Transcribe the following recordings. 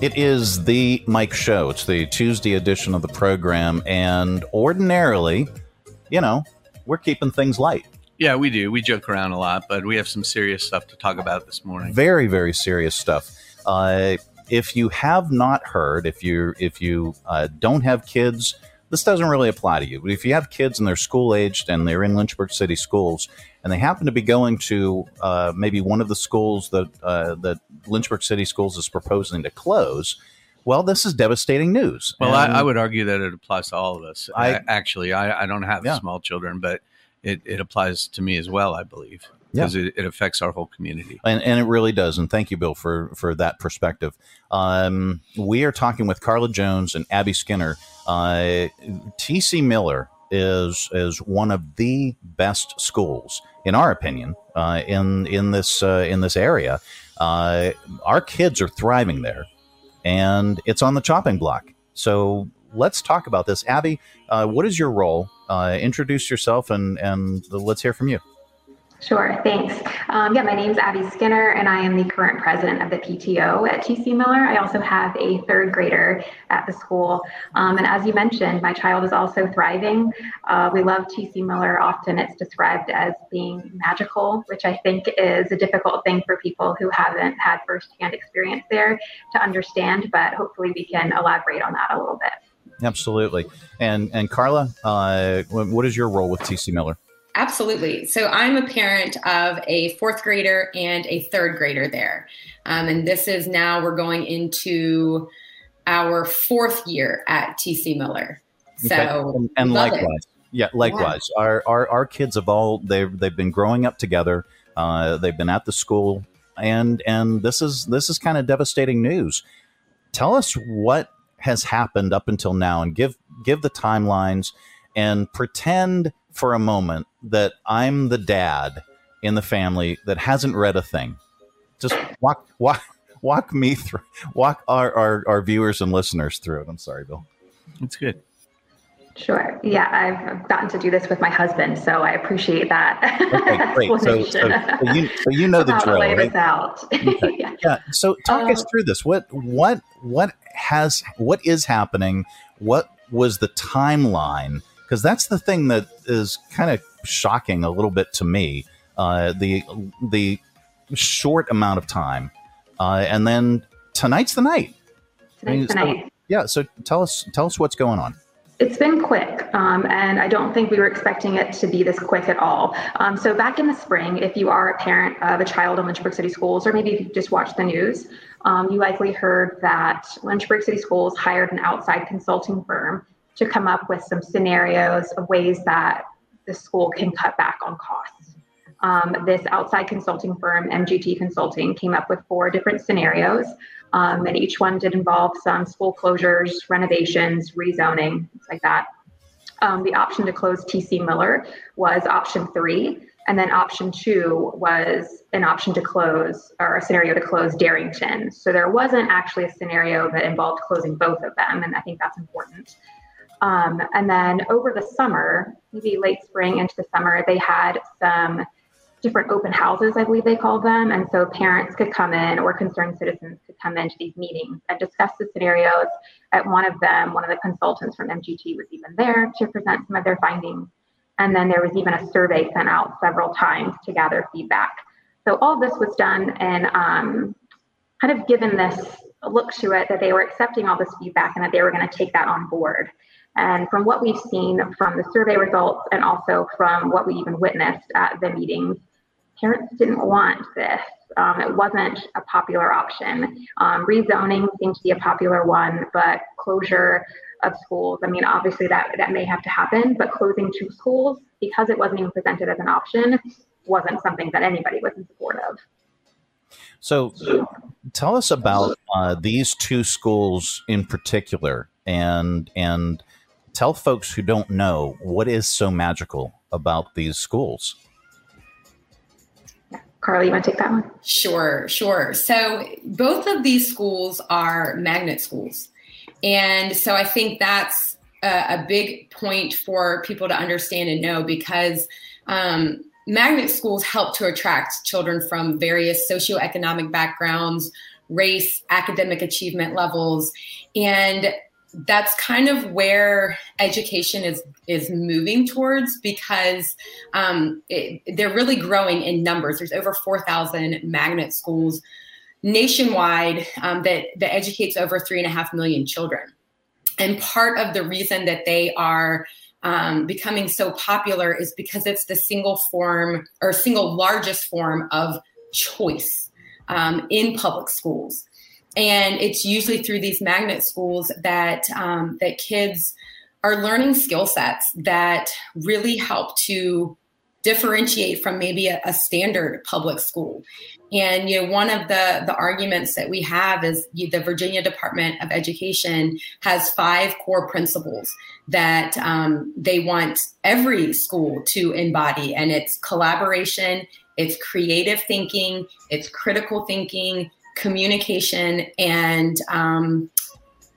It is the Mike Show. It's the Tuesday edition of the program, and ordinarily, you know, we're keeping things light. Yeah, we do. We joke around a lot, but we have some serious stuff to talk about this morning. Very, very serious stuff. Uh, if you have not heard, if you if you uh, don't have kids, this doesn't really apply to you. But if you have kids and they're school aged and they're in Lynchburg City schools, and they happen to be going to uh, maybe one of the schools that uh, that Lynchburg City Schools is proposing to close, well, this is devastating news. Well, I, I, would argue that it applies to all of us. I, Actually, I, I don't have Yeah. small children, but it, it applies to me as well, I believe, because it, it affects our whole community. and, and it really does. And thank you, Bill, for for that perspective. Um, we are talking with Karla Jones and Abby Skinner. Uh, TC Miller is is one of the best schools, in our opinion, uh, in in this uh, in this area. Uh, our kids are thriving there, and it's on the chopping block. So let's talk about this. Abby, uh, what is your role? Uh, introduce yourself, and and let's hear from you. Sure, thanks. Um, yeah, my name is Abby Skinner, and I am the current president of the PTO at TC Miller. I also have a third grader at the school. Um, and as you mentioned, my child is also thriving. Uh, we love TC Miller. Often it's described as being magical, which I think is a difficult thing for people who haven't had firsthand experience there to understand, but hopefully we can elaborate on that a little bit. Absolutely. And and Karla, uh, what is your role with TC Miller? Absolutely. So I'm a parent of a fourth grader and a third grader there. Um, and this is now we're going into our fourth year at TC Miller. So Okay. and, and love it. likewise, yeah, likewise, our, our our kids have all they've they've been growing up together. Uh, they've been at the school, and and this is this is kind of devastating news. Tell us what has happened up until now, and give give the timelines, and pretend for a moment that I'm the dad in the family that hasn't read a thing. Just walk walk walk me through walk our, our, our viewers and listeners through it. I'm sorry, Bill. It's good. Sure. Yeah, I've gotten to do this with my husband, so I appreciate that. Okay, great. So, so, so you so you know the drill, lay right? this out. Okay. yeah. Yeah. So talk us Um, through this. What what what has what is happening? What was the timeline? Because that's the thing that is kind of shocking a little bit to me. Uh, the the short amount of time, uh, and then tonight's the night. Tonight's the so- night. Yeah. So tell us tell us what's going on. It's been quick, um, and I don't think we were expecting it to be this quick at all. Um, so, back in the spring, if you are a parent of a child in Lynchburg City Schools, or maybe if you just watched the news, um, you likely heard that Lynchburg City Schools hired an outside consulting firm to come up with some scenarios of ways that the school can cut back on costs. Um, this outside consulting firm, MGT Consulting, came up with four different scenarios, um, and each one did involve some school closures, renovations, rezoning, things like that. Um, the option to close TC Miller was option three, and then option two was an option to close or a scenario to close Dearington. So there wasn't actually a scenario that involved closing both of them, and I think that's important. Um, and then over the summer, maybe late spring into the summer, they had some different open houses, I believe they called them. And so parents could come in or concerned citizens could come into these meetings and discuss the scenarios. At one of them, one of the consultants from MGT was even there to present some of their findings. And then there was even a survey sent out several times to gather feedback. So all this was done and um, kind of given this look to it that they were accepting all this feedback and that they were going to take that on board. And from what we've seen from the survey results and also from what we even witnessed at the meetings, parents didn't want this. Um, it wasn't a popular option. Um, rezoning seemed to be a popular one, but closure of schools, I mean, obviously that, that may have to happen, but closing two schools, because it wasn't even presented as an option, wasn't something that anybody was in support of. So, tell us about uh, these two schools in particular, and and tell folks who don't know what is so magical about these schools. Carly, you want to take that one? Sure, sure. So both of these schools are magnet schools. And so I think that's a, a big point for people to understand and know because um, magnet schools help to attract children from various socioeconomic backgrounds, race, academic achievement levels. And that's kind of where education is is moving towards because um, it, they're really growing in numbers. There's over 4,000 magnet schools nationwide um, that that educates over three and a half million children. And part of the reason that they are um, becoming so popular is because it's the single form or single largest form of choice um, in public schools and it's usually through these magnet schools that um, that kids are learning skill sets that really help to differentiate from maybe a, a, standard public school. And you know, one of the the arguments that we have is the Virginia Department of Education has five core principles that um, they want every school to embody, and it's collaboration, it's creative thinking, it's critical thinking, communication, and um,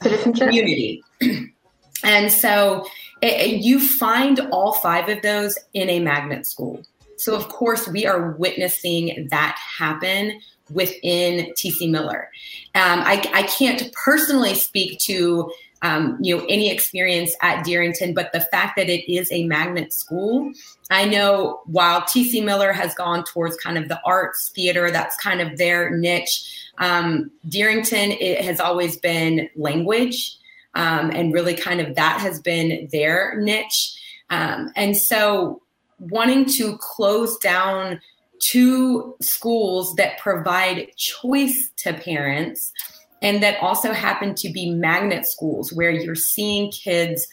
community. and so it, you find all five of those in a magnet school. So, of course, we are witnessing that happen within TC Miller. Um, I, I, can't personally speak to um, you know any experience at Dearington, but the fact that it is a magnet school, I know while TC Miller has gone towards kind of the arts theater, that's kind of their niche. Um, Dearington it has always been language, um, and really kind of that has been their niche. Um, and so, wanting to close down two schools that provide choice to parents and that also happen to be magnet schools where you're seeing kids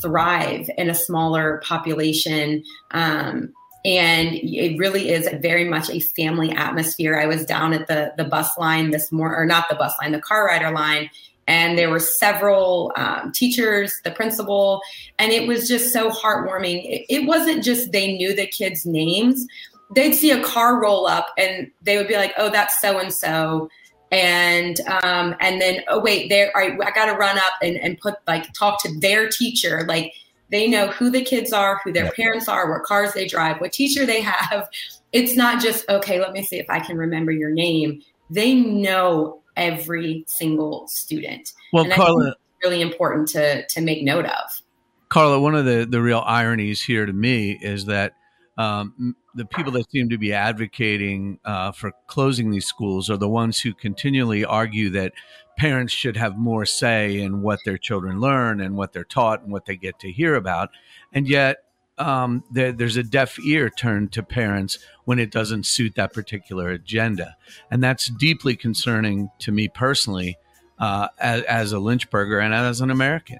thrive in a smaller population. Um, and it really is very much a family atmosphere. I was down at the the bus line this morning, or not the bus line, the car rider line, and there were several um, teachers, the principal, and it was just so heartwarming. It, it wasn't just they knew the kids' names; they'd see a car roll up, and they would be like, "Oh, that's so and so." And um, and then oh wait there I, I got to run up and, and put like talk to their teacher. Like they know who the kids are who their parents are what cars they drive what teacher they have. It's not just okay let me see if i can remember your name. They know every single student. Well and Karla really important to to make note of. Karla one of the the real ironies here to me is that um, the people that seem to be advocating uh, for closing these schools are the ones who continually argue that parents should have more say in what their children learn and what they're taught and what they get to hear about. And yet, um, there, there's a deaf ear turned to parents when it doesn't suit that particular agenda. And that's deeply concerning to me personally uh, as, as, a Lynchburger and as an American.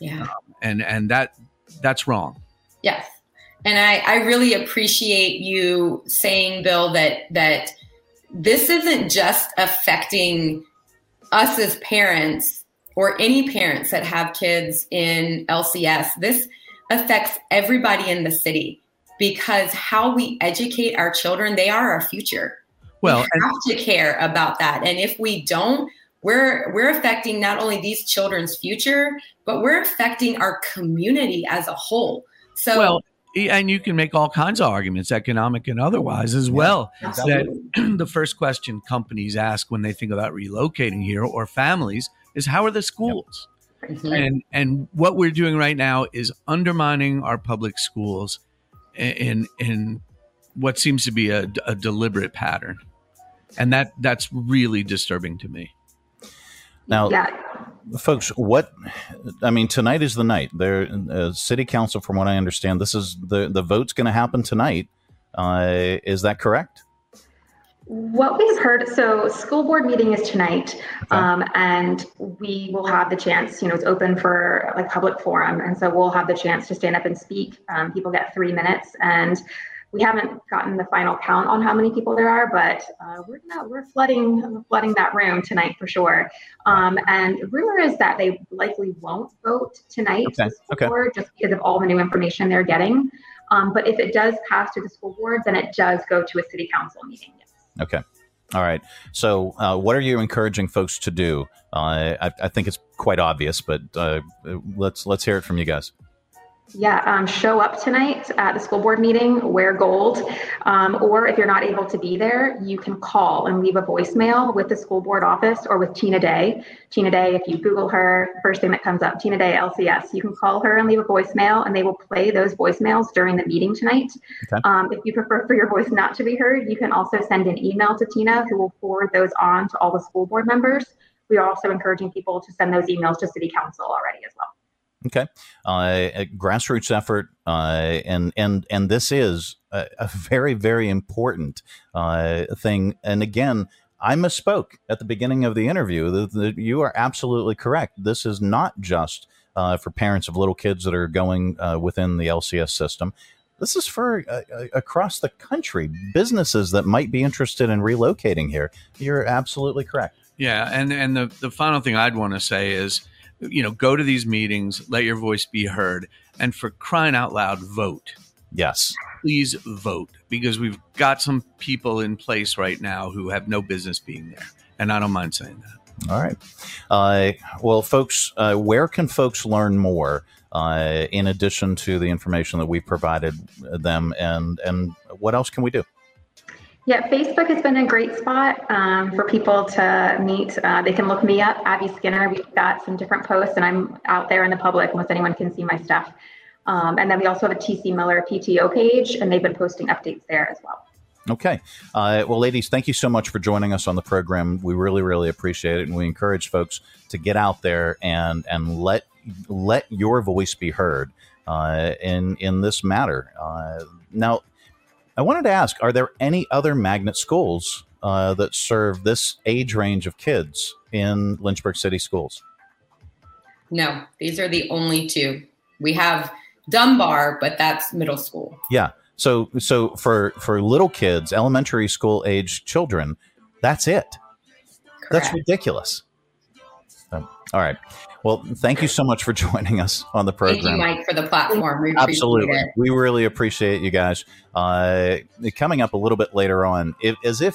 Yeah. Um, and, and that that's wrong. Yes. And I, I really appreciate you saying, Bill, that that this isn't just affecting us as parents or any parents that have kids in LCS. This affects everybody in the city because how we educate our children, they are our future. Well, we have to care about that. And if we don't, we're we're affecting not only these children's future, but we're affecting our community as a whole. So well, and you can make all kinds of arguments, economic and otherwise, as well. That the first question companies ask when they think about relocating here or families is, "How are the schools?" Yep. Mm-hmm. And and what we're doing right now is undermining our public schools in in what seems to be a, a deliberate pattern, and that that's really disturbing to me. Now, yeah. Folks, what I mean tonight is the night. There, uh, city council, from what I understand, this is the the vote's going to happen tonight. Uh, is that correct? What we've heard, so school board meeting is tonight, okay. um, and we will have the chance. You know, it's open for like public forum, and so we'll have the chance to stand up and speak. Um, people get three minutes, and we haven't gotten the final count on how many people there are, but uh, we're we're flooding flooding that room tonight for sure. Um, and rumor is that they likely won't vote tonight okay. okay. just because of all the new information they're getting. Um, but if it does pass to the school board, then it does go to a city council meeting. Yes. Okay. All right. So, uh, what are you encouraging folks to do? Uh, I, I, think it's quite obvious, but uh, let's let's hear it from you guys. Yeah, um, show up tonight at the school board meeting, wear gold. Um, or if you're not able to be there, you can call and leave a voicemail with the school board office or with Tina Day. Tina Day, if you Google her, first thing that comes up, Tina Day LCS, you can call her and leave a voicemail and they will play those voicemails during the meeting tonight. Okay. Um, if you prefer for your voice not to be heard, you can also send an email to Tina who will forward those on to all the school board members. We are also encouraging people to send those emails to city council already as well. Okay, uh, a grassroots effort, uh, and and and this is a, a very very important uh, thing. And again, I misspoke at the beginning of the interview. The, the, you are absolutely correct. This is not just uh, for parents of little kids that are going uh, within the LCS system. This is for uh, across the country businesses that might be interested in relocating here. You're absolutely correct. Yeah, and and the the final thing I'd want to say is you know, go to these meetings, let your voice be heard, and for crying out loud, vote. Yes. Please vote because we've got some people in place right now who have no business being there. And I don't mind saying that. All right. Uh, well, folks, uh, where can folks learn more uh, in addition to the information that we provided them? And, and what else can we do? Yeah, Facebook has been a great spot um, for people to meet. Uh, they can look me up, Abby Skinner. We've got some different posts, and I'm out there in the public. Almost anyone can see my stuff. Um, and then we also have a TC Miller PTO page, and they've been posting updates there as well. Okay. Uh, well, ladies, thank you so much for joining us on the program. We really, really appreciate it, and we encourage folks to get out there and and let let your voice be heard uh, in in this matter. Uh, now, I wanted to ask: Are there any other magnet schools uh, that serve this age range of kids in Lynchburg City schools? No, these are the only two. We have Dunbar, but that's middle school. Yeah. So so for for little kids, elementary school age children, that's it. Correct. That's ridiculous. Um, all right. Well, thank you so much for joining us on the program. Thank you, Mike, for the platform. We Absolutely. We really appreciate you guys. Uh, coming up a little bit later on, it, as if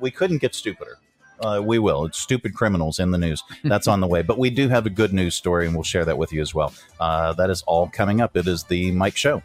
we couldn't get stupider. Uh, we will. It's stupid criminals in the news. That's on the way. But we do have a good news story, and we'll share that with you as well. Uh, that is all coming up. It is the Mike Show.